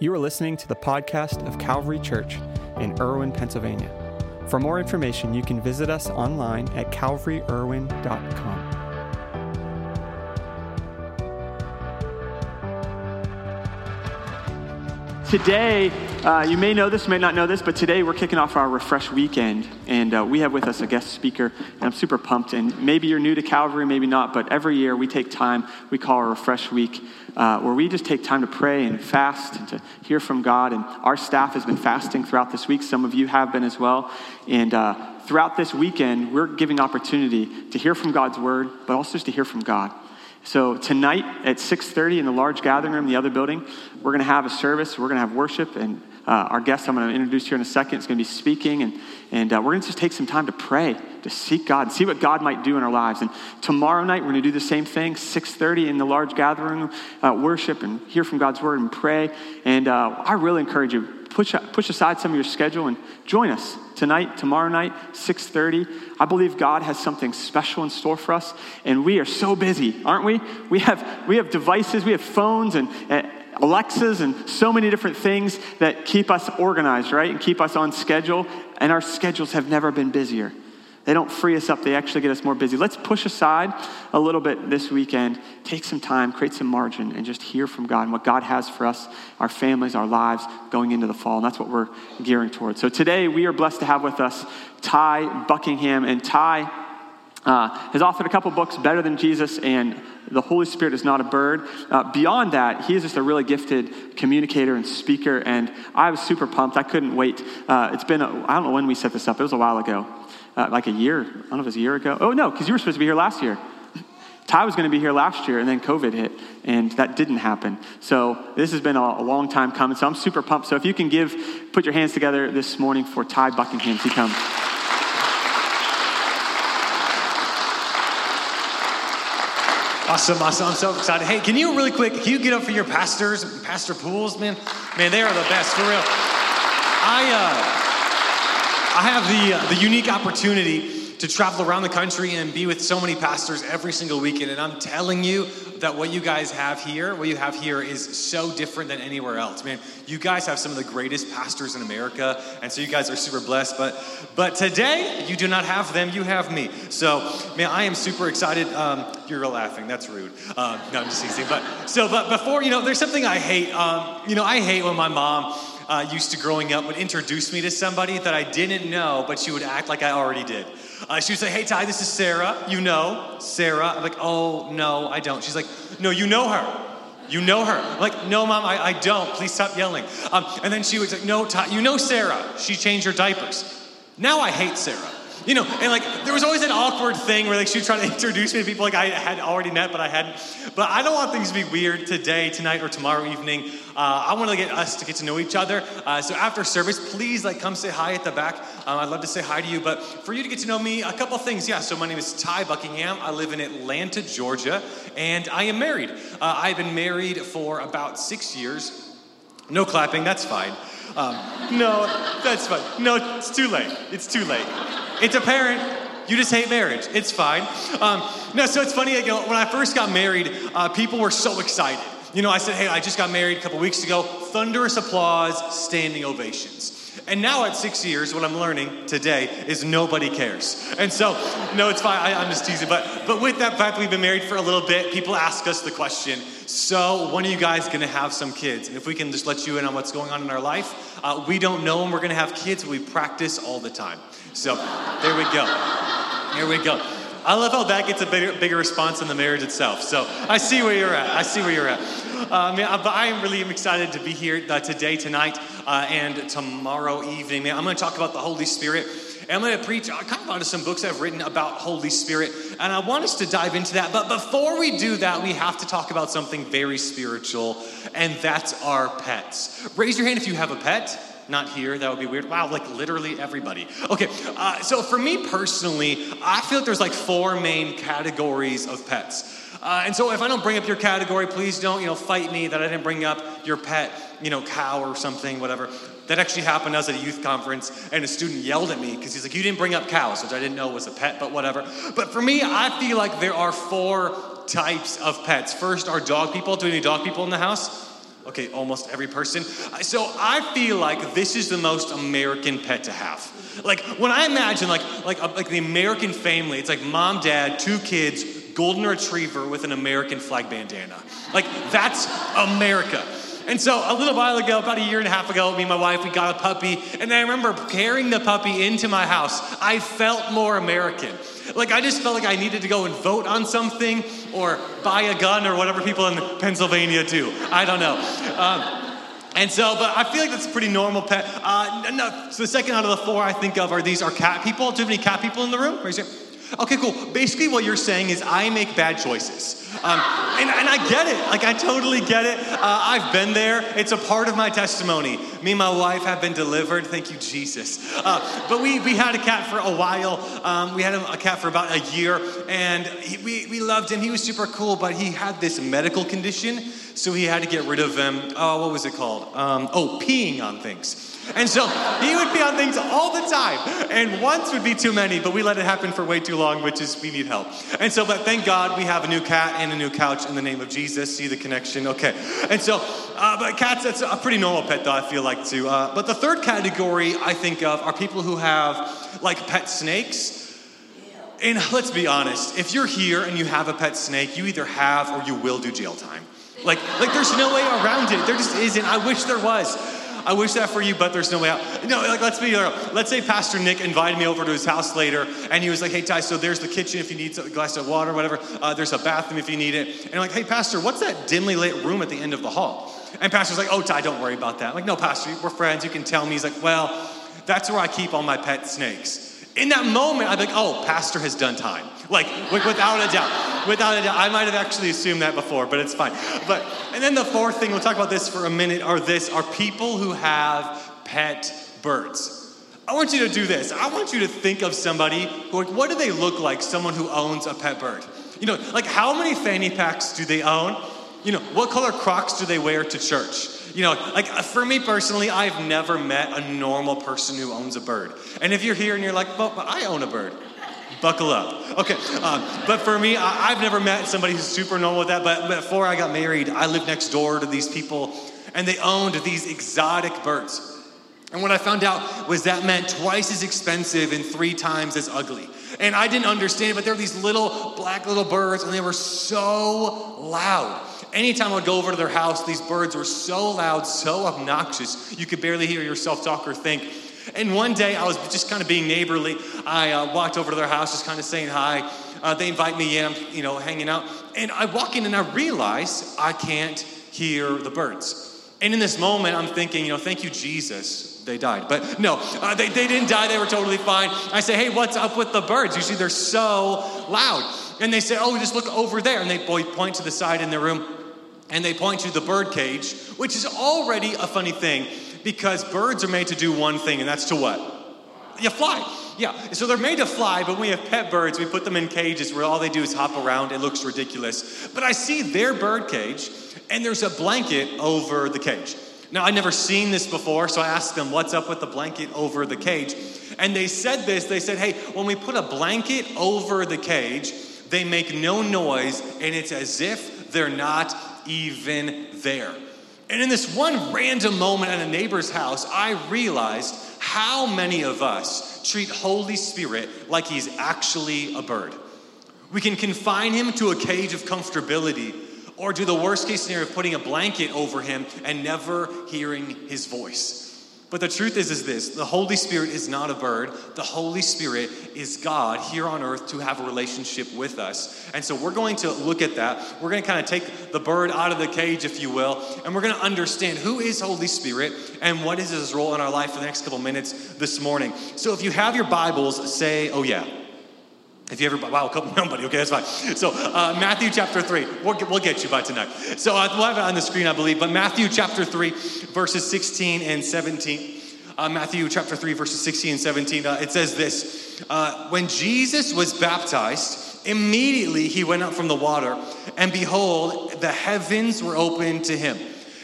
You are listening to the podcast of Calvary Church in Irwin, Pennsylvania. For more information, you can visit us online at calvaryirwin.com. Today, uh, you may know this, may not know this, but today we're kicking off our Refresh Weekend, and uh, we have with us a guest speaker, and I'm super pumped. And maybe you're new to Calvary, maybe not, but every year we take time, we call our Refresh Week, uh, where we just take time to pray and fast and to hear from God. And our staff has been fasting throughout this week. Some of you have been as well. And uh, throughout this weekend, we're giving opportunity to hear from God's word, but also just to hear from God. So tonight at 6:30 in the large gathering room, the other building, we're going to have a service. We're going to have worship, and uh, our guest I'm going to introduce here in a second is going to be speaking, and and uh, we're going to just take some time to pray, to seek God, and see what God might do in our lives. And tomorrow night we're going to do the same thing, 6:30 in the large gathering room, uh, worship and hear from God's word and pray. And uh, I really encourage you push push aside some of your schedule and join us tonight, tomorrow night, 6:30. I believe God has something special in store for us, and we are so busy, aren't we? We have we have devices, we have phones and, and Alexas and so many different things that keep us organized, right? And keep us on schedule, and our schedules have never been busier. They don't free us up, they actually get us more busy. Let's push aside a little bit this weekend, take some time, create some margin, and just hear from God and what God has for us, our families, our lives going into the fall. And that's what we're gearing towards. So today we are blessed to have with us Ty Buckingham. And Ty uh, has authored a couple books, Better Than Jesus and The Holy Spirit is Not a Bird. Uh, beyond that, he is just a really gifted communicator and speaker. And I was super pumped. I couldn't wait. Uh, it's been, I don't know when we set this up, it was a while ago uh, like a year, I don't know if it was a year ago. Oh, no, because you were supposed to be here last year. Ty was going to be here last year, and then COVID hit, and that didn't happen. So this has been a, a, long time coming. So I'm super pumped. So if you can give, put your hands together this morning for Ty Buckingham to come. Awesome, awesome. I'm so excited. Hey, can you really quick, can you get up for your pastors, Pastor Pools, man? Man, they are the best, for real. I, uh, I have the, uh, the unique opportunity to travel around the country and be with so many pastors every single weekend. And I'm telling you that what you guys have here, what you have here is so different than anywhere else. Man, you guys have some of the greatest pastors in America, and so you guys are super blessed. But but today, you do not have them, you have me. So, man, I am super excited. Um, you're laughing, that's rude. Um, no, I'm just teasing. But so, but before, you know, there's something I hate. Um, you know, I hate when my mom uh, used to growing up would introduce me to somebody that I didn't know, but she would act like I already did. Uh, she would say, Hey, Ty, this is Sarah. You know Sarah. I'm like, Oh, no, I don't. She's like, No, you know her. You know her. I'm like, no, mom, I, I don't. Please stop yelling. Um, and then she would say, no, Ty, you know Sarah. She changed her diapers. Now I hate Sarah. You know, and like there was always an awkward thing where like she would try to introduce me to people like I had already met, but I hadn't. But I don't want things to be weird today, tonight, or tomorrow evening. Uh, I want to get us to get to know each other. Uh, so after service, please like come say hi at the back. Um, I'd love to say hi to you. But for you to get to know me, a couple things. Yeah. So my name is Ty Buckingham. I live in Atlanta, Georgia, and I am married. Uh, I've been married for about six years. No clapping. That's fine. Um, no, that's fine. No, it's too late. It's too late. It's apparent. You just hate marriage. It's fine. Um, no, so it's funny. You know, when I first got married, uh, people were so excited. You know, I said, hey, I just got married a couple weeks ago. Thunderous applause, standing ovations. And now at six years, what I'm learning today is nobody cares. And so, no, it's fine. I, am just teasing. But, but with that fact, we've been married for a little bit. People ask us the question so, when are you guys going to have some kids? And if we can just let you in on what's going on in our life, uh, we don't know when we're going to have kids, we practice all the time. So, there we go. Here we go. I love how that gets a bigger, bigger response than the marriage itself. So, I see where you're at. I see where you're at. Uh, man, but I am really excited to be here uh, today, tonight, uh, and tomorrow evening. Man, I'm going to talk about the Holy Spirit. And I'm going to preach kind of out of some books I've written about Holy Spirit. And I want us to dive into that. But before we do that, we have to talk about something very spiritual, and that's our pets. Raise your hand if you have a pet. Not here, that would be weird. Wow, like literally everybody. Okay, uh, so for me personally, I feel like there's like four main categories of pets. Uh, and so if I don't bring up your category, please don't, you know, fight me that I didn't bring up your pet, you know, cow or something, whatever. That actually happened. I was at a youth conference, and a student yelled at me because he's like, "You didn't bring up cows," which I didn't know was a pet, but whatever. But for me, I feel like there are four types of pets. First are dog people. Do we any dog people in the house? Okay, almost every person. So I feel like this is the most American pet to have. Like when I imagine like like like the American family, it's like mom, dad, two kids, golden retriever with an American flag bandana. Like that's America. And so a little while ago, about a year and a half ago, me and my wife, we got a puppy. And I remember carrying the puppy into my house. I felt more American. Like I just felt like I needed to go and vote on something or buy a gun or whatever people in Pennsylvania do. I don't know. Um, and so, but I feel like that's a pretty normal pet. Uh, no, so the second out of the four I think of are these are cat people. Do you have any cat people in the room? Raise your Okay, cool. Basically, what you're saying is I make bad choices. Um, and, and, I get it. Like, I totally get it. Uh, I've been there. It's a part of my testimony. Me and my wife have been delivered. Thank you, Jesus. Uh, but we, we had a cat for a while. Um, we had a cat for about a year, and he, we, we loved him. He was super cool, but he had this medical condition, so he had to get rid of him. Oh, what was it called? Um, oh, peeing on things. And so he would be on things all the time. And once would be too many, but we let it happen for way too long, which is we need help. And so, but thank God we have a new cat and a new couch in the name of Jesus. See the connection? Okay. And so, uh, but cats, that's a pretty normal pet, though, I feel like, too. Uh, but the third category I think of are people who have like pet snakes. And let's be honest, if you're here and you have a pet snake, you either have or you will do jail time. Like, like there's no way around it. There just isn't. I wish there was. I wish that for you, but there's no way out. No, like let's be let's say Pastor Nick invited me over to his house later, and he was like, "Hey Ty, so there's the kitchen if you need a glass of water, whatever. Uh, there's a bathroom if you need it." And I'm like, "Hey Pastor, what's that dimly lit room at the end of the hall?" And Pastor's like, "Oh Ty, don't worry about that." I'm like, "No, Pastor, we're friends. You can tell me." He's like, "Well, that's where I keep all my pet snakes." In that moment, I'd be like, "Oh, Pastor has done time." Like, like without a doubt, without a doubt. I might have actually assumed that before, but it's fine. But and then the fourth thing, we'll talk about this for a minute, are this are people who have pet birds. I want you to do this. I want you to think of somebody who, like, what do they look like, someone who owns a pet bird? You know, like how many fanny packs do they own? You know, what color Crocs do they wear to church? You know, like for me personally, I've never met a normal person who owns a bird. And if you're here and you're like, well, but I own a bird, buckle up. Okay, um, but for me, I, have never met somebody who's super normal with that. But before I got married, I lived next door to these people, and they owned these exotic birds. And what I found out was that meant twice as expensive and three times as ugly. And I didn't understand it, but there were these little black little birds, and they were so loud. Anytime I would go over to their house, these birds were so loud, so obnoxious, you could barely hear yourself talk or think. And one day I was just kind of being neighborly. I uh, walked over to their house, just kind of saying hi. Uh, they invite me in, you know, hanging out. And I walk in and I realize I can't hear the birds. And in this moment, I'm thinking, you know, thank you, Jesus, they died. But no, uh, they, they didn't die. They were totally fine. I say, hey, what's up with the birds? You see, they're so loud. And they say, oh, just look over there. And they point to the side in the room and they point to the bird cage, which is already a funny thing because birds are made to do one thing, and that's to what? You fly. Yeah, so they're made to fly, but when we have pet birds, we put them in cages where all they do is hop around. It looks ridiculous. But I see their bird cage, and there's a blanket over the cage. Now, I'd never seen this before, so I asked them, What's up with the blanket over the cage? And they said this they said, Hey, when we put a blanket over the cage, they make no noise, and it's as if they're not even there. And in this one random moment at a neighbor's house, I realized how many of us treat Holy Spirit like he's actually a bird. We can confine him to a cage of comfortability or do the worst case scenario of putting a blanket over him and never hearing his voice. But the truth is, is this the Holy Spirit is not a bird. The Holy Spirit is God here on earth to have a relationship with us. And so we're going to look at that. We're going to kind of take the bird out of the cage, if you will, and we're going to understand who is Holy Spirit and what is his role in our life for the next couple minutes this morning. So if you have your Bibles, say, oh yeah. If you ever, wow, a couple, nobody, okay, that's fine. So, uh, Matthew chapter 3, we'll get, we'll get you by tonight. So, uh, we'll have it on the screen, I believe, but Matthew chapter 3, verses 16 and 17. Uh, Matthew chapter 3, verses 16 and 17, uh, it says this uh, When Jesus was baptized, immediately he went up from the water, and behold, the heavens were opened to him,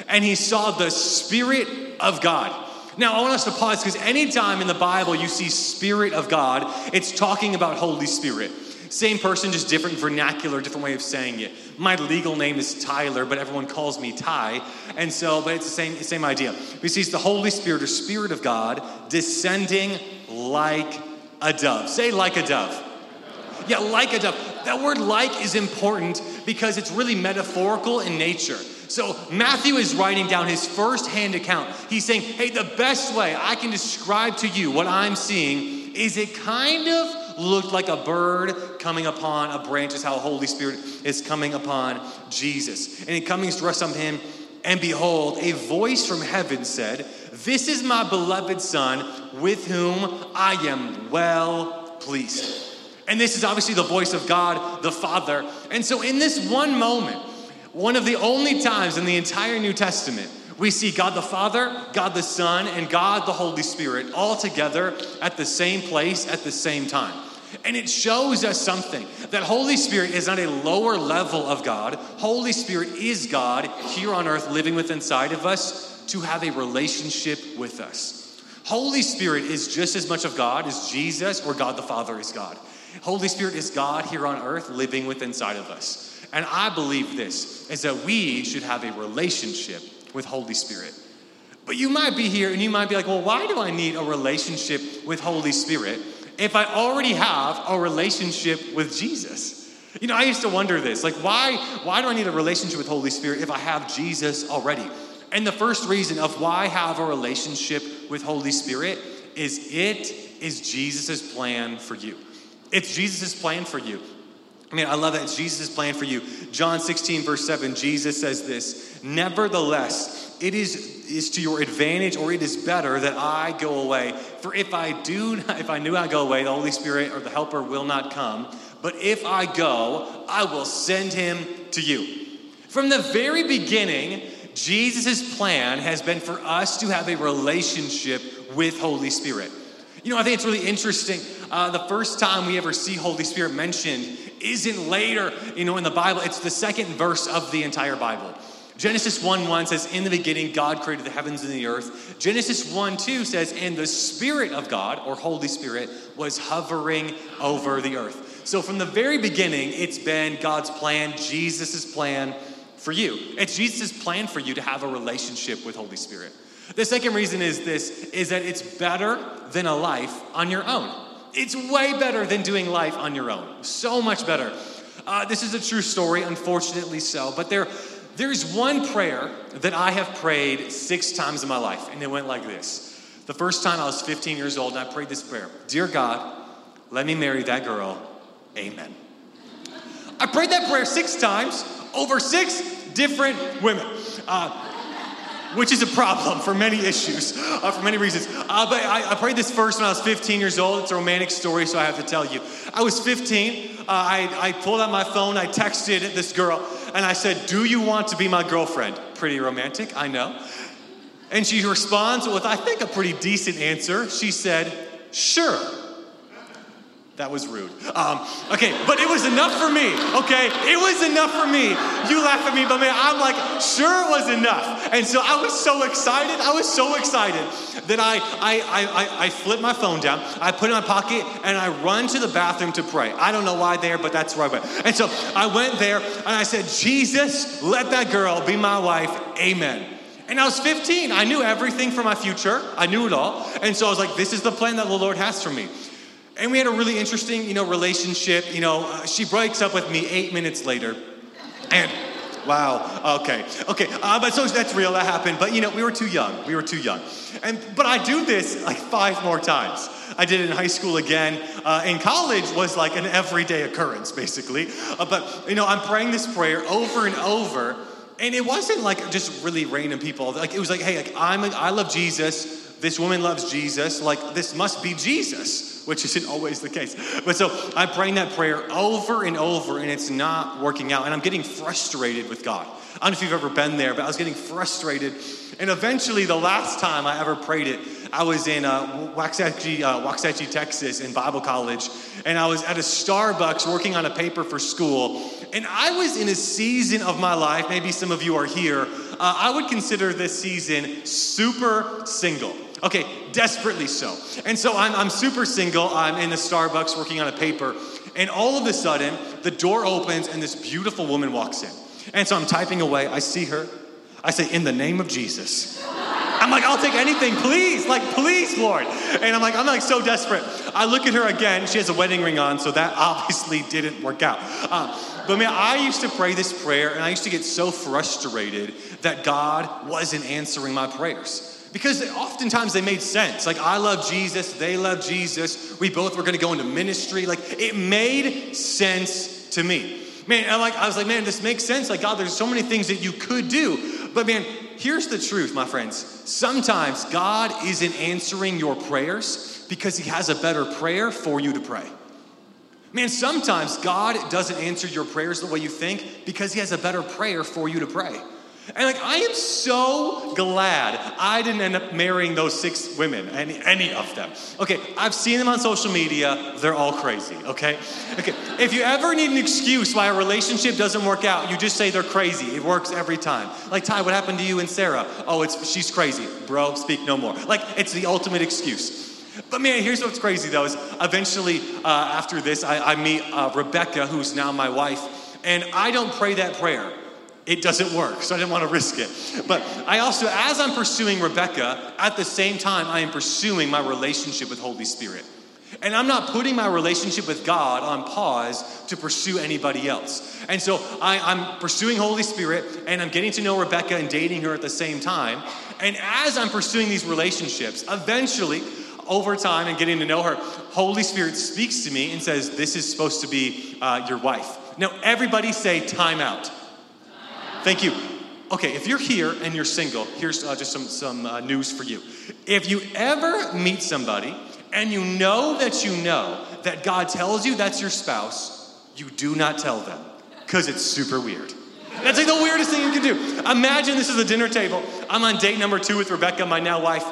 and he saw the Spirit of God now, I want us to pause because anytime in the Bible you see Spirit of God, it's talking about Holy Spirit. Same person, just different vernacular, different way of saying it. My legal name is Tyler, but everyone calls me Ty. And so, but it's the same, same idea. We see the Holy Spirit or Spirit of God descending like a dove. Say, like a dove. Yeah, like a dove. That word like is important because it's really metaphorical in nature. So Matthew is writing down his first-hand account. He's saying, hey, the best way I can describe to you what I'm seeing is it kind of looked like a bird coming upon a branch, is how the Holy Spirit is coming upon Jesus. And it comes to rest on him, and behold, a voice from heaven said, This is my beloved Son, with whom I am well pleased. And this is obviously the voice of God the Father. And so, in this one moment, one of the only times in the entire New Testament, we see God the Father, God the Son, and God the Holy Spirit all together at the same place at the same time. And it shows us something that Holy Spirit is not a lower level of God. Holy Spirit is God here on earth living within inside of us to have a relationship with us. Holy Spirit is just as much of God as Jesus or God the Father is God. Holy Spirit is God here on earth living within inside of us. And I believe this is that we should have a relationship with Holy Spirit. But you might be here and you might be like, well, why do I need a relationship with Holy Spirit if I already have a relationship with Jesus? You know, I used to wonder this like, why, why do I need a relationship with Holy Spirit if I have Jesus already? And the first reason of why I have a relationship with Holy Spirit is it is Jesus' plan for you. It's Jesus' plan for you. I mean, I love that. It's Jesus' plan for you. John 16, verse 7, Jesus says this Nevertheless, it is, is to your advantage or it is better that I go away. For if I do, if I knew I go away, the Holy Spirit or the Helper will not come. But if I go, I will send him to you. From the very beginning, Jesus' plan has been for us to have a relationship with Holy Spirit. You know, I think it's really interesting. Uh, the first time we ever see Holy Spirit mentioned isn't later, you know, in the Bible. It's the second verse of the entire Bible. Genesis 1 1 says, In the beginning, God created the heavens and the earth. Genesis 1 2 says, And the Spirit of God, or Holy Spirit, was hovering over the earth. So from the very beginning, it's been God's plan, Jesus' plan for you. It's Jesus' plan for you to have a relationship with Holy Spirit. The second reason is this is that it's better than a life on your own. It's way better than doing life on your own. So much better. Uh, this is a true story, unfortunately so, but there, there's one prayer that I have prayed six times in my life, and it went like this. The first time I was 15 years old, and I prayed this prayer Dear God, let me marry that girl. Amen. I prayed that prayer six times over six different women. Uh, which is a problem for many issues, uh, for many reasons. Uh, but I, I, prayed this first when I was 15 years old. It's a romantic story, so I have to tell you. I was 15. Uh, I, I pulled out my phone, I texted this girl, and I said, Do you want to be my girlfriend? Pretty romantic, I know. And she responds with, I think, a pretty decent answer. She said, Sure. That was rude. Um, okay, but it was enough for me, okay? It was enough for me. You laugh at me, but man, I'm like, sure it was enough. And so I was so excited. I was so excited that I, I, I, I, flip my phone down, I put it in my pocket, and I run to the bathroom to pray. I don't know why there, but that's where I went. And so I went there and I said, Jesus, let that girl be my wife. Amen. And I was 15. I knew everything for my future. I knew it all. And so I was like, this is the plan that the Lord has for me. And we had a really interesting, you know, relationship. You know, uh, she breaks up with me eight minutes later. And wow, okay, okay. Uh, but so that's real, that happened. But you know, we were too young. We were too young. And but I do this like five more times. I did it in high school again. Uh, in college was like an everyday occurrence, basically. Uh, but you know, I'm praying this prayer over and over, and it wasn't like just really random people. Like it was like, hey, like I'm, I love Jesus. This woman loves Jesus. Like this must be Jesus which isn't always the case. But so I'm praying that prayer over and over, and it's not working out. And I'm getting frustrated with God. I don't know if you've ever been there, but I was getting frustrated. And eventually, the last time I ever prayed it, I was in uh, Waxahachie, uh, Waxahachie, Texas, in Bible college, and I was at a Starbucks working on a paper for school. And I was in a season of my life, maybe some of you are here, uh, I would consider this season super single. Okay, desperately so. And so I'm, I'm super single. I'm in the Starbucks working on a paper. And all of a sudden, the door opens and this beautiful woman walks in. And so I'm typing away. I see her. I say, In the name of Jesus. I'm like, I'll take anything, please. Like, please, Lord. And I'm like, I'm like so desperate. I look at her again. She has a wedding ring on, so that obviously didn't work out. Uh, but man, I used to pray this prayer, and I used to get so frustrated that God wasn't answering my prayers because oftentimes they made sense. Like, I love Jesus, they love Jesus, we both were gonna go into ministry. Like, it made sense to me. Man, I like, I was like, man, this makes sense. Like, God, there's so many things that you could do. But man, here's the truth, my friends. Sometimes God isn't answering your prayers because He has a better prayer for you to pray. Man, sometimes God doesn't answer your prayers the way you think because He has a better prayer for you to pray. And like, I am so glad I didn't end up marrying those six women, any, any of them. Okay, I've seen them on social media. They're all crazy, okay? Okay, if you ever need an excuse why a relationship doesn't work out, you just say they're crazy. It works every time. Like, Ty, what happened to you and Sarah? Oh, it's she's crazy. Bro, speak no more. Like, it's the ultimate excuse. But man, here's what's crazy though is eventually uh, after this, I, I meet uh, Rebecca, who's now my wife, and I don't pray that prayer it doesn't work, so I didn't want to risk it. But I also, as I'm pursuing Rebecca, at the same time, I am pursuing my relationship with Holy Spirit. And I'm not putting my relationship with God on pause to pursue anybody else. And so I, am pursuing Holy Spirit and I'm getting to know Rebecca and dating her at the same time. And as I'm pursuing these relationships, eventually, over time and getting to know her, Holy Spirit speaks to me and says, This is supposed to be uh, your wife. Now, everybody say, time out. Thank you. Okay, if you're here and you're single, here's uh, just some, some uh, news for you. If you ever meet somebody and you know that you know that God tells you that's your spouse, you do not tell them because it's super weird. That's like the weirdest thing you can do. Imagine this is a dinner table. I'm on date number two with Rebecca, my now wife,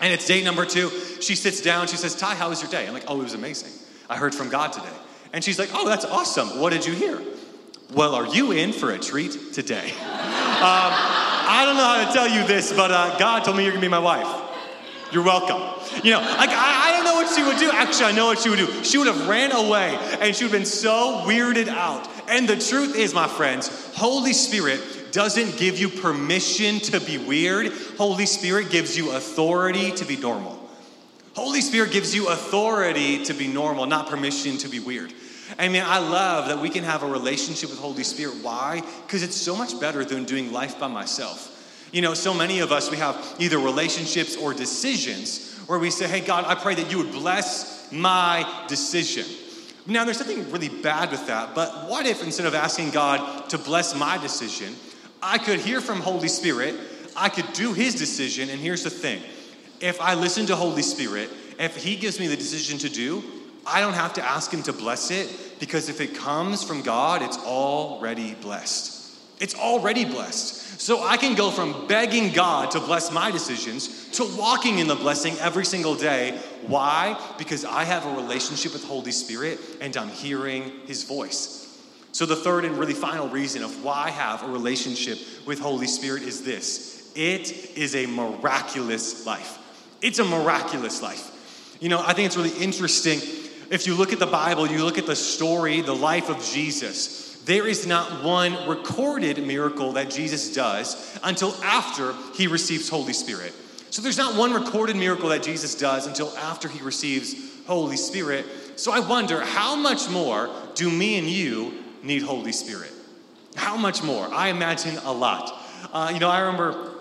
and it's date number two. She sits down, she says, Ty, how was your day? I'm like, oh, it was amazing. I heard from God today. And she's like, oh, that's awesome. What did you hear? Well, are you in for a treat today? Um, I don't know how to tell you this, but uh, God told me you're gonna be my wife. You're welcome. You know, like I, I don't know what she would do. Actually, I know what she would do. She would have ran away and she would have been so weirded out. And the truth is, my friends, Holy Spirit doesn't give you permission to be weird. Holy Spirit gives you authority to be normal. Holy Spirit gives you authority to be normal, not permission to be weird. I mean, I love that we can have a relationship with Holy Spirit. Why? Because it's so much better than doing life by myself. You know, so many of us, we have either relationships or decisions where we say, hey, God, I pray that you would bless my decision. Now, there's something really bad with that, but what if instead of asking God to bless my decision, I could hear from Holy Spirit, I could do his decision, and here's the thing if I listen to Holy Spirit, if he gives me the decision to do, I don't have to ask Him to bless it because if it comes from God, it's already blessed. It's already blessed. So I can go from begging God to bless my decisions to walking in the blessing every single day. Why? Because I have a relationship with Holy Spirit and I'm hearing His voice. So, the third and really final reason of why I have a relationship with Holy Spirit is this it is a miraculous life. It's a miraculous life. You know, I think it's really interesting if you look at the Bible, you look at the story, the life of Jesus, there is not one recorded miracle that Jesus does until after he receives Holy Spirit. So there's not one recorded miracle that Jesus does until after he receives Holy Spirit. So I wonder, how much more do me and you need Holy Spirit? How much more? I imagine a lot. Uh, you know, I remember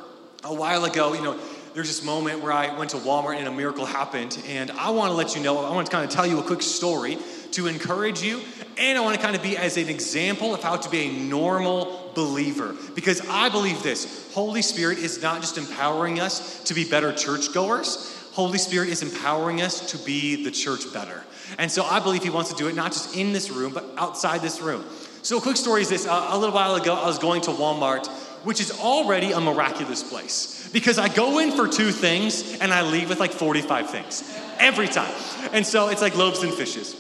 a while ago, you know, there's this moment where I went to Walmart and a miracle happened. And I want to let you know, I want to kind of tell you a quick story to encourage you. And I want to kind of be as an example of how to be a normal believer. Because I believe this Holy Spirit is not just empowering us to be better churchgoers, Holy Spirit is empowering us to be the church better. And so I believe He wants to do it not just in this room, but outside this room. So, a quick story is this a little while ago, I was going to Walmart, which is already a miraculous place because I go in for two things and I leave with like 45 things every time. And so it's like loaves and fishes.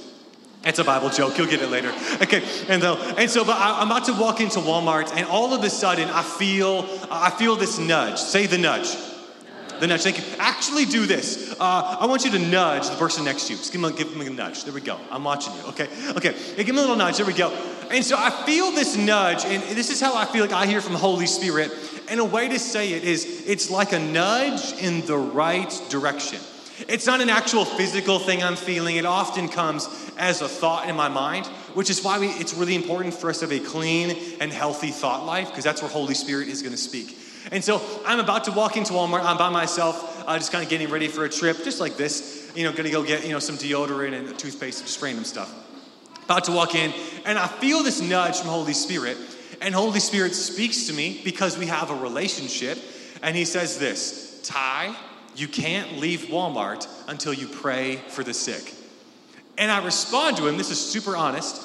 It's a Bible joke. You'll get it later. Okay, and so and so, but I, am about to walk into Walmart, and all of a sudden, I feel I feel this nudge. Say the nudge. The nudge. Thank you. Actually, do this. Uh, I want you to nudge the person next to you. Just give them, a, give them a nudge. There we go. I'm watching you. Okay. Okay. Hey, give them a little nudge. There we go. And so I feel this nudge, and this is how I feel like I hear from the Holy Spirit. And a way to say it is it's like a nudge in the right direction. It's not an actual physical thing I'm feeling. It often comes as a thought in my mind, which is why we, it's really important for us to have a clean and healthy thought life, because that's where Holy Spirit is going to speak. And so I'm about to walk into Walmart. I'm by myself, uh, just kind of getting ready for a trip, just like this. You know, going to go get you know some deodorant and toothpaste, just random stuff. About to walk in, and I feel this nudge from Holy Spirit, and Holy Spirit speaks to me because we have a relationship, and He says this, Ty, you can't leave Walmart until you pray for the sick. And I respond to him, this is super honest.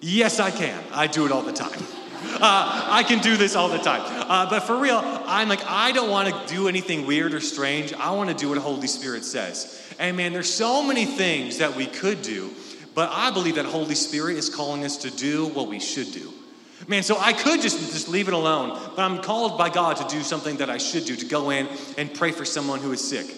Yes, I can. I do it all the time. Uh, I can do this all the time. Uh, but for real, I'm like, I don't want to do anything weird or strange. I want to do what Holy Spirit says. And man, there's so many things that we could do, but I believe that Holy Spirit is calling us to do what we should do. Man, so I could just, just leave it alone, but I'm called by God to do something that I should do, to go in and pray for someone who is sick.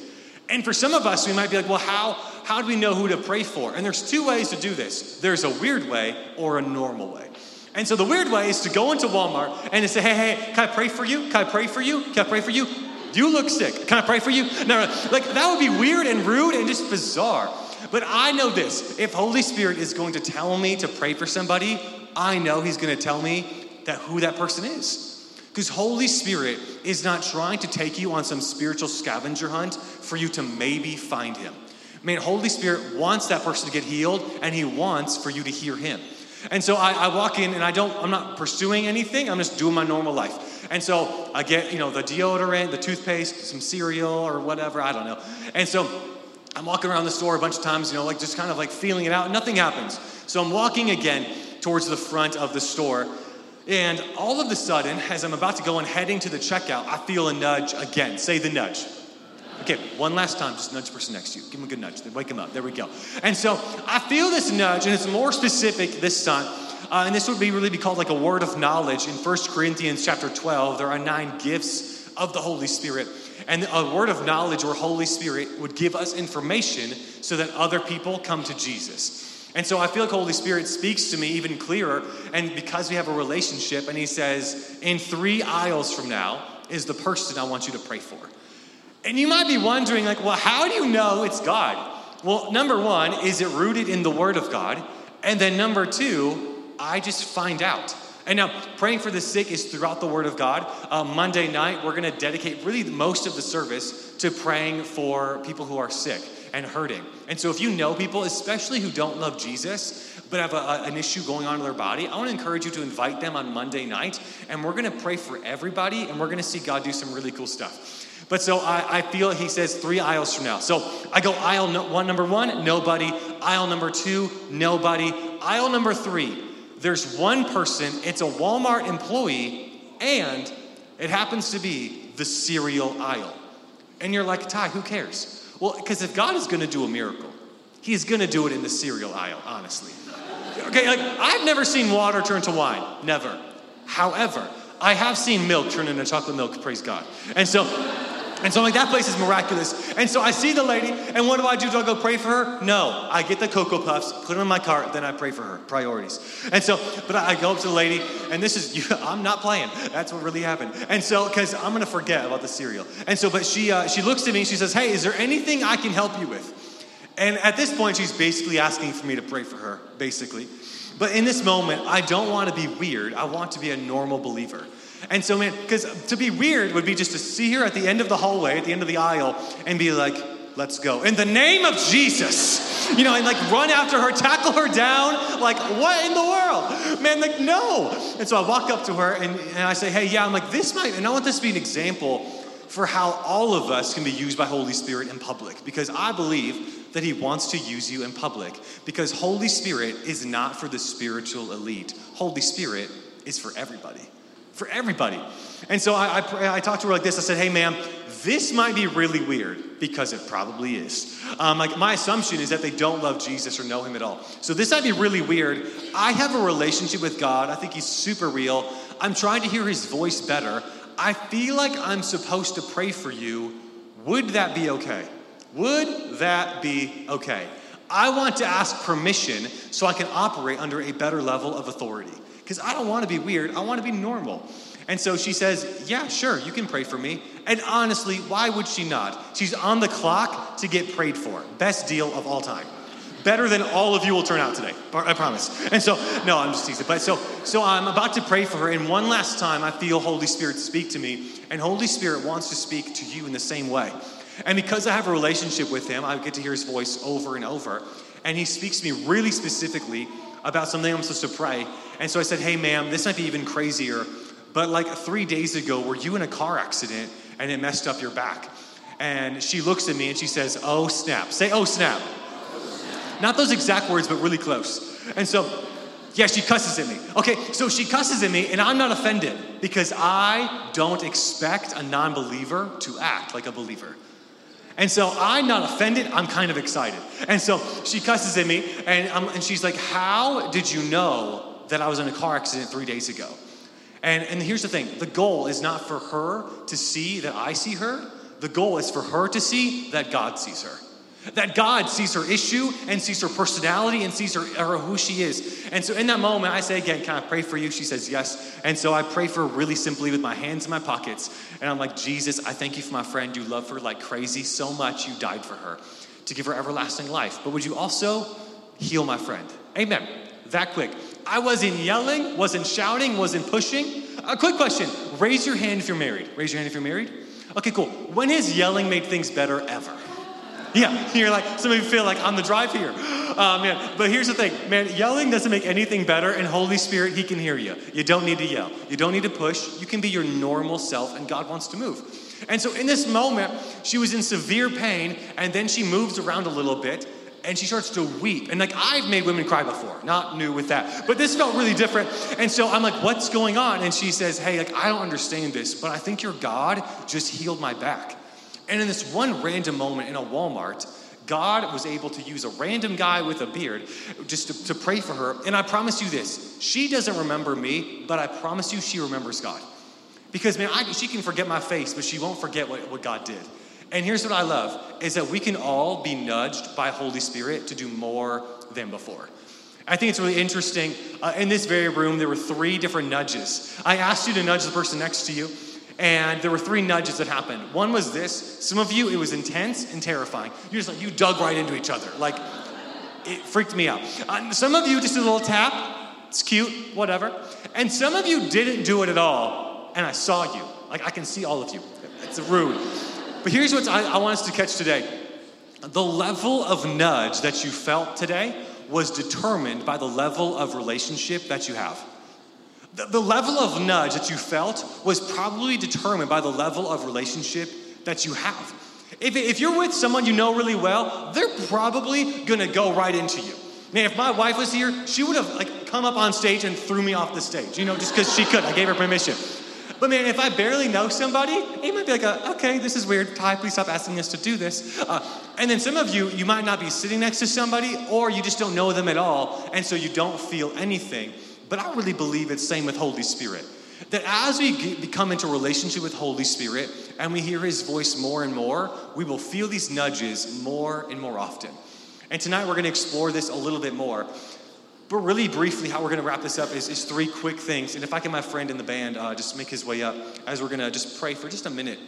And for some of us, we might be like, well, how, how do we know who to pray for? And there's two ways to do this there's a weird way or a normal way. And so the weird way is to go into Walmart and to say, hey, hey, can I pray for you? Can I pray for you? Can I pray for you? You look sick. Can I pray for you? No, no. Like that would be weird and rude and just bizarre. But I know this if Holy Spirit is going to tell me to pray for somebody, I know He's going to tell me that who that person is. Because Holy Spirit is not trying to take you on some spiritual scavenger hunt for you to maybe find Him. Man, Holy Spirit wants that person to get healed, and He wants for you to hear Him. And so I, I, walk in and I don't, I'm not pursuing anything, I'm just doing my normal life. And so I get, you know, the deodorant, the toothpaste, some cereal or whatever, I don't know. And so I'm walking around the store a bunch of times, you know, like just kind of like feeling it out, nothing happens. So I'm walking again towards the front of the store. And all of a sudden, as I'm about to go and heading to the checkout, I feel a nudge again. Say the nudge. Okay, one last time, just nudge the person next to you. Give him a good nudge. Then wake him up. There we go. And so I feel this nudge, and it's more specific this time. Uh, and this would be really be called like a word of knowledge. In 1 Corinthians chapter 12, there are nine gifts of the Holy Spirit. And a word of knowledge where Holy Spirit would give us information so that other people come to Jesus. And so I feel like Holy Spirit speaks to me even clearer. And because we have a relationship, and He says, in three aisles from now is the person I want you to pray for. And you might be wondering, like, well, how do you know it's God? Well, number one, is it rooted in the Word of God? And then number two, I just find out. And now, praying for the sick is throughout the Word of God. Uh, Monday night, we're going to dedicate really most of the service to praying for people who are sick and hurting. And so, if you know people, especially who don't love Jesus, but have a, a, an issue going on in their body, I want to encourage you to invite them on Monday night. And we're going to pray for everybody, and we're going to see God do some really cool stuff. But so I, I feel he says three aisles from now. So I go aisle no, one, number one, nobody. Aisle number two, nobody. Aisle number three, there's one person, it's a Walmart employee, and it happens to be the cereal aisle. And you're like, Ty, who cares? Well, because if God is going to do a miracle, He's going to do it in the cereal aisle, honestly. Okay, like I've never seen water turn to wine, never. However, I have seen milk turn into chocolate milk, praise God. And so and so I'm like, that place is miraculous. And so I see the lady, and what do I do? Do I go pray for her? No. I get the Cocoa Puffs, put them in my cart, then I pray for her. Priorities. And so, but I go up to the lady, and this is, you, I'm not playing. That's what really happened. And so, because I'm going to forget about the cereal. And so, but she, uh, she looks at me, she says, hey, is there anything I can help you with? And at this point, she's basically asking for me to pray for her, basically. But in this moment, I don't want to be weird. I want to be a normal believer. And so, man, because to be weird would be just to see her at the end of the hallway, at the end of the aisle, and be like, let's go. In the name of Jesus. You know, and like run after her, tackle her down. Like, what in the world? Man, like, no. And so I walk up to her and, and I say, hey, yeah, I'm like, this might, and I want this to be an example for how all of us can be used by Holy Spirit in public. Because I believe that He wants to use you in public. Because Holy Spirit is not for the spiritual elite, Holy Spirit is for everybody for everybody. And so I, I, I, talked to her like this. I said, hey, ma'am, this might be really weird because it probably is. Um, like my assumption is that they don't love Jesus or know him at all. So this might be really weird. I have a relationship with God. I think he's super real. I'm trying to hear his voice better. I feel like I'm supposed to pray for you. Would that be okay? Would that be okay? I want to ask permission so I can operate under a better level of authority. Because I don't want to be weird, I want to be normal. And so she says, Yeah, sure, you can pray for me. And honestly, why would she not? She's on the clock to get prayed for. Best deal of all time. Better than all of you will turn out today. I promise. And so, no, I'm just teasing. But so, so I'm about to pray for her, and one last time I feel Holy Spirit speak to me, and Holy Spirit wants to speak to you in the same way. And because I have a relationship with him, I get to hear his voice over and over. And he speaks to me really specifically about something I'm supposed to pray. And so I said, Hey, ma'am, this might be even crazier, but like three days ago, were you in a car accident and it messed up your back? And she looks at me and she says, Oh, snap. Say, Oh, snap. Not those exact words, but really close. And so, yeah, she cusses at me. Okay, so she cusses at me, and I'm not offended because I don't expect a non believer to act like a believer. And so I'm not offended, I'm kind of excited. And so she cusses at me, and, and she's like, How did you know that I was in a car accident three days ago? And, and here's the thing the goal is not for her to see that I see her, the goal is for her to see that God sees her. That God sees her issue and sees her personality and sees her, her, who she is. And so in that moment, I say again, Can I pray for you? She says yes. And so I pray for her really simply with my hands in my pockets. And I'm like, Jesus, I thank you for my friend. You love her like crazy so much, you died for her to give her everlasting life. But would you also heal my friend? Amen. That quick. I wasn't yelling, wasn't shouting, wasn't pushing. A quick question raise your hand if you're married. Raise your hand if you're married. Okay, cool. When has yelling made things better ever? Yeah, you're like, some of you feel like on the drive here. Uh, man, but here's the thing, man, yelling doesn't make anything better, and Holy Spirit, He can hear you. You don't need to yell, you don't need to push. You can be your normal self, and God wants to move. And so in this moment, she was in severe pain, and then she moves around a little bit, and she starts to weep. And like I've made women cry before, not new with that, but this felt really different. And so I'm like, what's going on? And she says, hey, like I don't understand this, but I think your God just healed my back. And in this one random moment in a Walmart, God was able to use a random guy with a beard just to, to, pray for her. And I promise you this she doesn't remember me, but I promise you she remembers God. Because, man, I, she can forget my face, but she won't forget what, what God did. And here's what I love is that we can all be nudged by Holy Spirit to do more than before. I think it's really interesting. Uh, in this very room, there were three different nudges. I asked you to nudge the person next to you. And there were three nudges that happened. One was this. Some of you, it was intense and terrifying. You just like you dug right into each other. Like it freaked me out. Uh, some of you just did a little tap. It's cute, whatever. And some of you didn't do it at all. And I saw you. Like I can see all of you. It's rude. But here's what I, I want us to catch today. The level of nudge that you felt today was determined by the level of relationship that you have. The, the level of nudge that you felt was probably determined by the level of relationship that you have. If, if you're with someone you know really well, they're probably gonna go right into you. Man, if my wife was here, she would have like come up on stage and threw me off the stage, you know, just because she could. I gave her permission. But man, if I barely know somebody, it might be like, a, okay, this is weird. Ty, please stop asking us to do this. Uh, and then some of you, you might not be sitting next to somebody, or you just don't know them at all, and so you don't feel anything. But I really believe it's same with Holy Spirit. That as we become into relationship with Holy Spirit and we hear His voice more and more, we will feel these nudges more and more often. And tonight we're going to explore this a little bit more. But really briefly, how we're going to wrap this up is, is three quick things. And if I can, my friend in the band, uh, just make his way up as we're going to just pray for just a minute.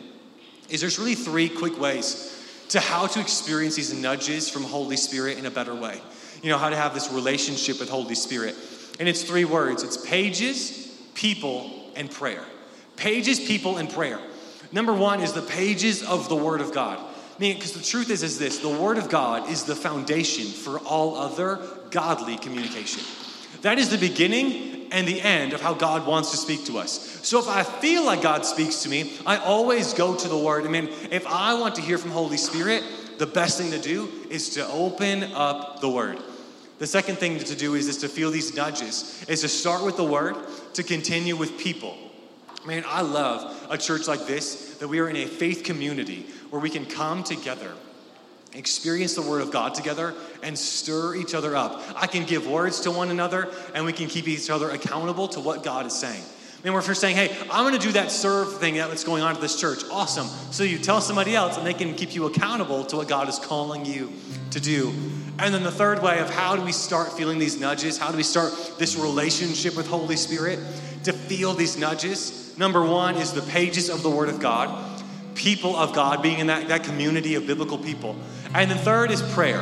Is there's really three quick ways to how to experience these nudges from Holy Spirit in a better way. You know, how to have this relationship with Holy Spirit. And it's three words it's pages, people, and prayer. Pages, people, and prayer. Number one is the pages of the Word of God. I mean, Because the truth is, is this the Word of God is the foundation for all other godly communication. That is the beginning and the end of how God wants to speak to us. So if I feel like God speaks to me, I always go to the Word. I mean, if I want to hear from Holy Spirit, the best thing to do is to open up the Word. The second thing to do is, is to feel these nudges, is to start with the word, to continue with people. Man, I love a church like this, that we are in a faith community where we can come together, experience the Word of God together, and stir each other up. I can give words to one another, and we can keep each other accountable to what God is saying. And we're saying, hey, I'm going to do that serve thing that's going on at this church. Awesome. So you tell somebody else and they can keep you accountable to what God is calling you to do. And then the third way of how do we start feeling these nudges? How do we start this relationship with Holy Spirit to feel these nudges? Number one is the pages of the Word of God people of God, being in that, that community of biblical people. And the third is prayer.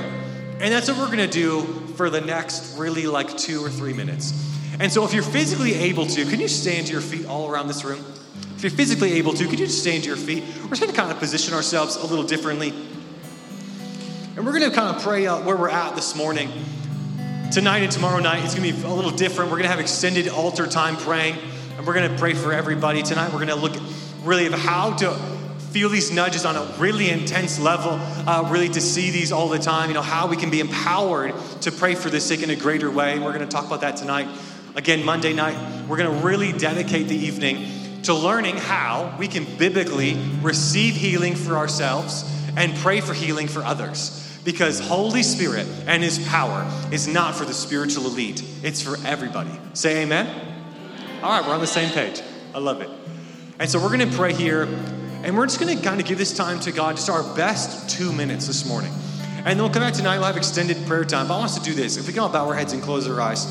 And that's what we're gonna do for the next really like two or three minutes. And so if you're physically able to, can you stand to your feet all around this room? If you're physically able to, could you just stand to your feet? We're just gonna kind of position ourselves a little differently. And we're gonna kind of pray uh, where we're at this morning. Tonight and tomorrow night, it's gonna be a little different. We're gonna have extended altar time praying, and we're gonna pray for everybody. Tonight, we're gonna look really at how to feel these nudges on a really intense level, uh, really to see these all the time, you know, how we can be empowered to pray for the sick in a greater way. We're going to talk about that tonight. Again, Monday night, we're going to really dedicate the evening to learning how we can biblically receive healing for ourselves and pray for healing for others. Because Holy Spirit and His power is not for the spiritual elite, it's for everybody. Say amen. All right, we're on the same page. I love it. And so we're going to pray here and we're just going to kind of give this time to God, just our best two minutes this morning. And then we'll come back tonight, we'll have extended prayer time. But I want us to do this. If we can all bow our heads and close our eyes,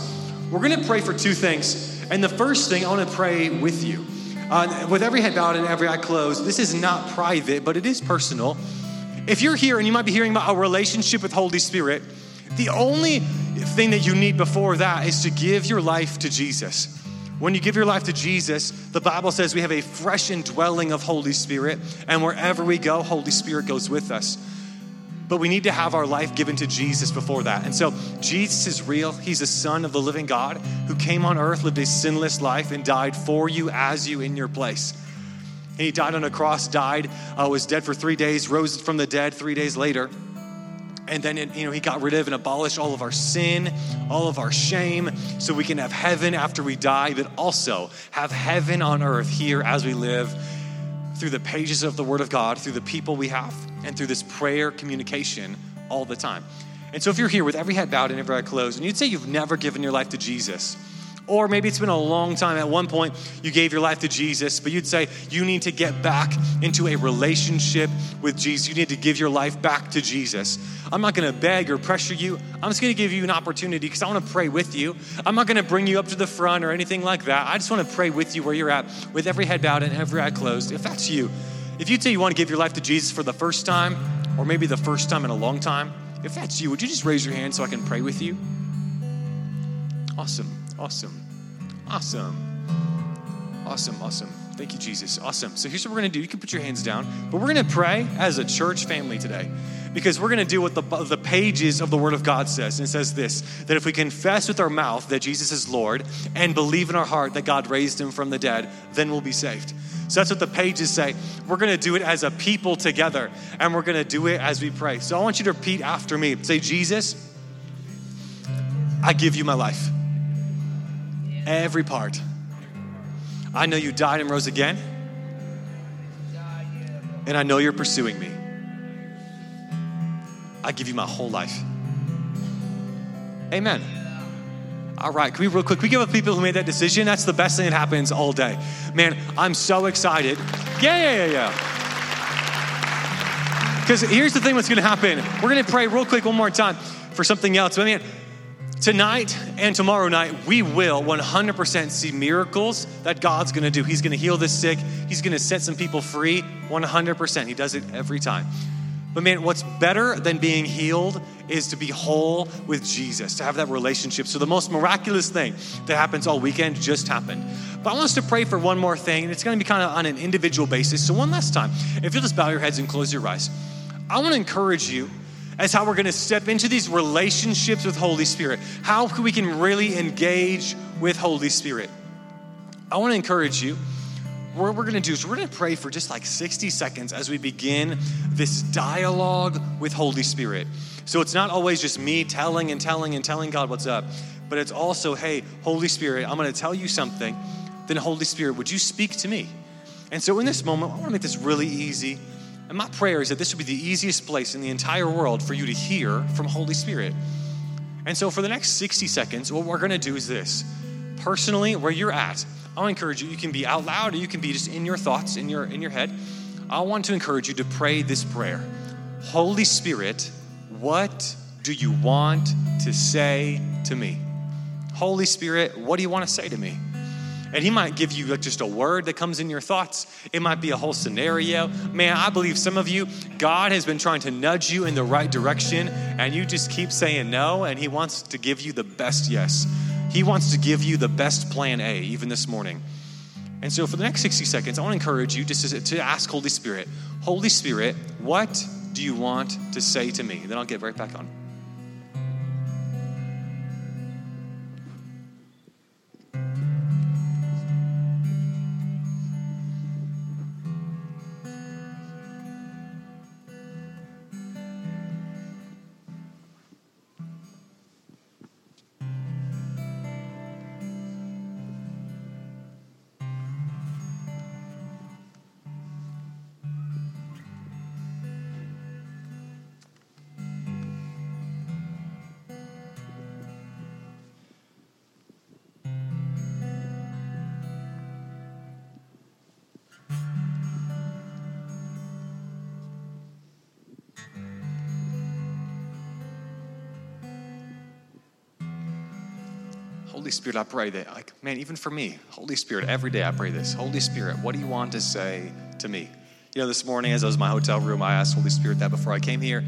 we're going to pray for two things. And the first thing, I want to pray with you. Uh, with every head bowed and every eye closed, this is not private, but it is personal. If you're here and you might be hearing about a relationship with Holy Spirit, the only thing that you need before that is to give your life to Jesus. When you give your life to Jesus, the Bible says we have a fresh indwelling of Holy Spirit, and wherever we go, Holy Spirit goes with us. But we need to have our life given to Jesus before that. And so Jesus is real. He's the Son of the living God who came on earth, lived a sinless life, and died for you as you in your place. he died on a cross, died, uh, was dead for three days, rose from the dead three days later and then you know he got rid of and abolished all of our sin all of our shame so we can have heaven after we die but also have heaven on earth here as we live through the pages of the word of god through the people we have and through this prayer communication all the time and so if you're here with every head bowed and every eye closed and you'd say you've never given your life to jesus or maybe it's been a long time. At one point, you gave your life to Jesus, but you'd say you need to get back into a relationship with Jesus. You need to give your life back to Jesus. I'm not to beg or pressure you. I'm just to give you an opportunity because I want to pray with you. I'm not to bring you up to the front or anything like that. I just want to pray with you where you're at, with every head bowed and every eye closed. If that's you, if you'd say you want to give your life to Jesus for the first time, or maybe the first time in a long time, if that's you, would you just raise your hand so I can pray with you? Awesome. Awesome. Awesome. Awesome. Awesome. Thank you, Jesus. Awesome. So here's what we're going to do. You can put your hands down, but we're going to pray as a church family today because we're going to do what the, the pages of the Word of God says. And it says this that if we confess with our mouth that Jesus is Lord and believe in our heart that God raised him from the dead, then we'll be saved. So that's what the pages say. We're going to do it as a people together, and we're going to do it as we pray. So I want you to repeat after me. Say, Jesus, I give you my life every part. I know you died and rose again, and I know you're pursuing me. I give you my whole life. Amen. All right, can we real quick? We give up people who made that decision. That's the best thing that happens all day. Man, I'm so excited. Yeah, yeah, yeah, yeah. Because here's the thing that's gonna happen. We're gonna pray real quick one more time for something else. But man, Tonight and tomorrow night, we will 100% see miracles that God's gonna do. He's gonna heal the sick, He's gonna set some people free 100%. He does it every time. But man, what's better than being healed is to be whole with Jesus, to have that relationship. So the most miraculous thing that happens all weekend just happened. But I want us to pray for one more thing, and it's gonna be kind of on an individual basis. So one last time, if you'll just bow your heads and close your eyes, I wanna encourage you as how we're going to step into these relationships with Holy Spirit, how we can really engage with Holy Spirit. I want to encourage you. What we're to do is we're to pray for just like 60 seconds as we begin this dialogue with Holy Spirit. So it's not always just me telling and telling and telling God what's up, but it's also, hey, Holy Spirit, I'm to tell you something. Then, Holy Spirit, would you speak to me? And so in this moment, I want to make this really easy. And my prayer is that this would be the easiest place in the entire world for you to hear from Holy Spirit. And so for the next 60 seconds, what we're to do is this. Personally, where you're at, I want to encourage you. You can be out loud or you can be just in your thoughts, in your in your head. I want to encourage you to pray this prayer. Holy Spirit, what do you want to say to me? Holy Spirit, what do you want to say to me? And he might give you like just a word that comes in your thoughts. It might be a whole scenario. Man, I believe some of you, God has been trying to nudge you in the right direction, and you just keep saying no, and he wants to give you the best yes. He wants to give you the best plan A, even this morning. And so, for the next 60 seconds, I want to encourage you just to, to ask Holy Spirit, Holy Spirit, what do you want to say to me? Then I'll get right back on. Spirit, I pray that, like, man, even for me, Holy Spirit, every day I pray this. Holy Spirit, what do you want to say to me? You know, this morning as I was in my hotel room, I asked Holy Spirit that before I came here.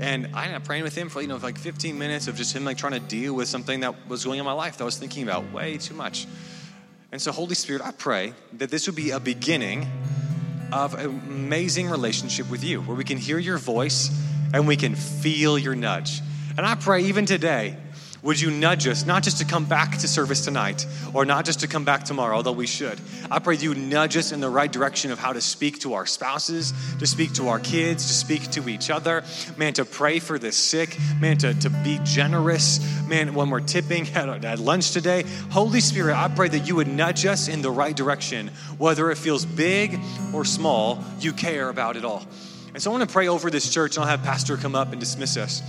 And I ended up praying with him for, you know, like 15 minutes of just him like trying to deal with something that was going on in my life that I was thinking about way too much. And so, Holy Spirit, I pray that this would be a beginning of an amazing relationship with you where we can hear your voice and we can feel your nudge. And I pray even today would you nudge us, not just to come back to service tonight or not just to come back tomorrow, although we should? I pray you nudge us in the right direction of how to speak to our spouses, to speak to our kids, to speak to each other, man, to pray for the sick, man, to, to be generous, man, when we're tipping at, at lunch today. Holy Spirit, I pray that you would nudge us in the right direction, whether it feels big or small, you care about it all. And so I want to pray over this church, and I'll have Pastor come up and dismiss us.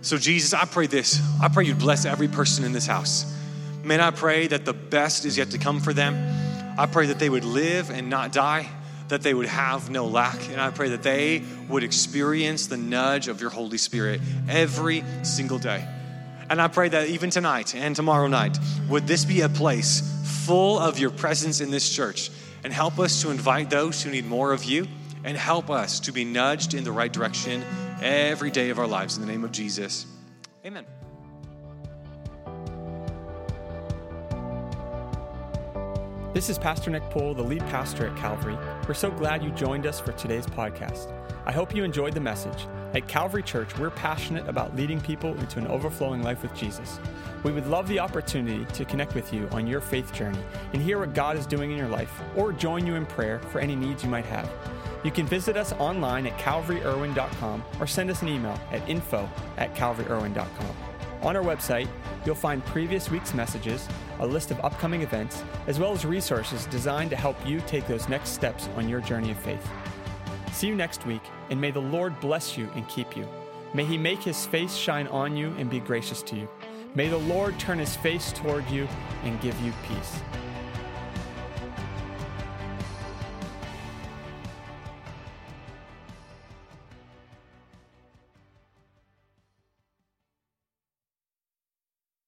So, Jesus, I pray this. I pray you'd bless every person in this house. Man, I pray that the best is yet to come for them. I pray that they would live and not die, that they would have no lack. And I pray that they would experience the nudge of your Holy Spirit every single day. And I pray that even tonight and tomorrow night, would this be a place full of your presence in this church and help us to invite those who need more of you and help us to be nudged in the right direction every day of our lives. In the name of Jesus, amen. This is Pastor Nick Poole, the lead pastor at Calvary. We're so glad you joined us for today's podcast. I hope you enjoyed the message. At Calvary Church, we're passionate about leading people into an overflowing life with Jesus. We would love the opportunity to connect with you on your faith journey and hear what God is doing in your life or join you in prayer for any needs you might have. You can visit us online at calvaryirwin.com or send us an email at info at calvaryirwin.com. On our website, you'll find previous week's messages, a list of upcoming events, as well as resources designed to help you take those next steps on your journey of faith. See you next week, and may the Lord bless you and keep you. May he make his face shine on you and be gracious to you. May the Lord turn his face toward you and give you peace.